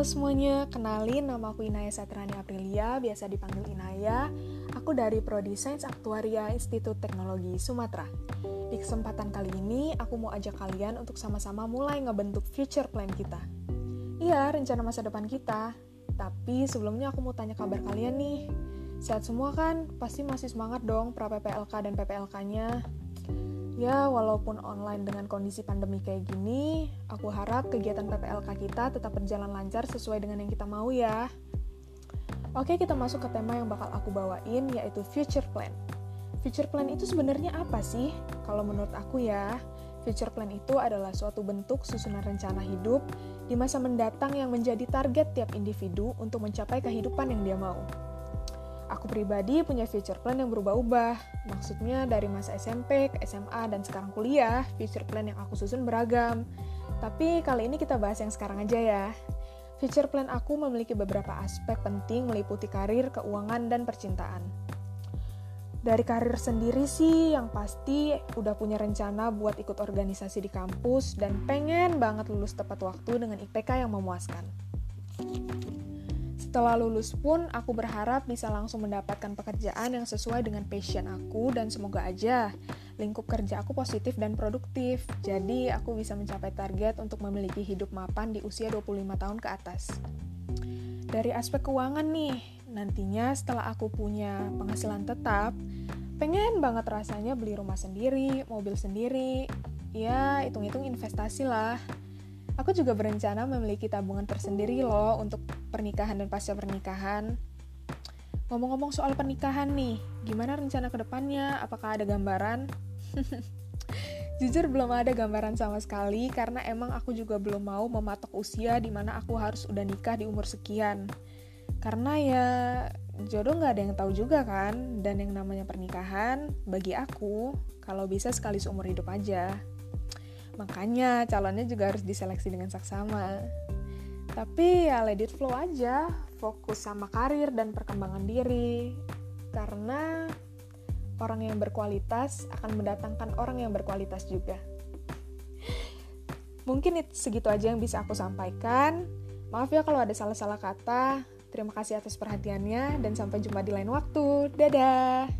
halo semuanya, kenalin nama aku Inaya Satrani Aprilia, biasa dipanggil Inaya. Aku dari Prodi Sains Aktuaria Institut Teknologi Sumatera. Di kesempatan kali ini, aku mau ajak kalian untuk sama-sama mulai ngebentuk future plan kita. Iya, rencana masa depan kita. Tapi sebelumnya aku mau tanya kabar kalian nih. Sehat semua kan? Pasti masih semangat dong pra PPLK dan PPLK-nya. Ya, walaupun online dengan kondisi pandemi kayak gini, aku harap kegiatan PPLK kita tetap berjalan lancar sesuai dengan yang kita mau ya. Oke, kita masuk ke tema yang bakal aku bawain, yaitu future plan. Future plan itu sebenarnya apa sih? Kalau menurut aku ya, future plan itu adalah suatu bentuk susunan rencana hidup di masa mendatang yang menjadi target tiap individu untuk mencapai kehidupan yang dia mau. Aku pribadi punya future plan yang berubah-ubah. Maksudnya dari masa SMP ke SMA dan sekarang kuliah, future plan yang aku susun beragam. Tapi kali ini kita bahas yang sekarang aja ya. Future plan aku memiliki beberapa aspek penting meliputi karir, keuangan, dan percintaan. Dari karir sendiri sih, yang pasti udah punya rencana buat ikut organisasi di kampus dan pengen banget lulus tepat waktu dengan IPK yang memuaskan. Setelah lulus pun, aku berharap bisa langsung mendapatkan pekerjaan yang sesuai dengan passion aku dan semoga aja lingkup kerja aku positif dan produktif. Jadi, aku bisa mencapai target untuk memiliki hidup mapan di usia 25 tahun ke atas. Dari aspek keuangan nih, nantinya setelah aku punya penghasilan tetap, pengen banget rasanya beli rumah sendiri, mobil sendiri, ya hitung-hitung investasi lah. Aku juga berencana memiliki tabungan tersendiri loh untuk pernikahan dan pasca pernikahan. Ngomong-ngomong soal pernikahan nih, gimana rencana ke depannya? Apakah ada gambaran? Jujur belum ada gambaran sama sekali karena emang aku juga belum mau mematok usia di mana aku harus udah nikah di umur sekian. Karena ya jodoh nggak ada yang tahu juga kan, dan yang namanya pernikahan bagi aku kalau bisa sekali seumur hidup aja. Makanya calonnya juga harus diseleksi dengan saksama. Tapi ya let it flow aja, fokus sama karir dan perkembangan diri. Karena orang yang berkualitas akan mendatangkan orang yang berkualitas juga. Mungkin itu segitu aja yang bisa aku sampaikan. Maaf ya kalau ada salah-salah kata. Terima kasih atas perhatiannya dan sampai jumpa di lain waktu. Dadah.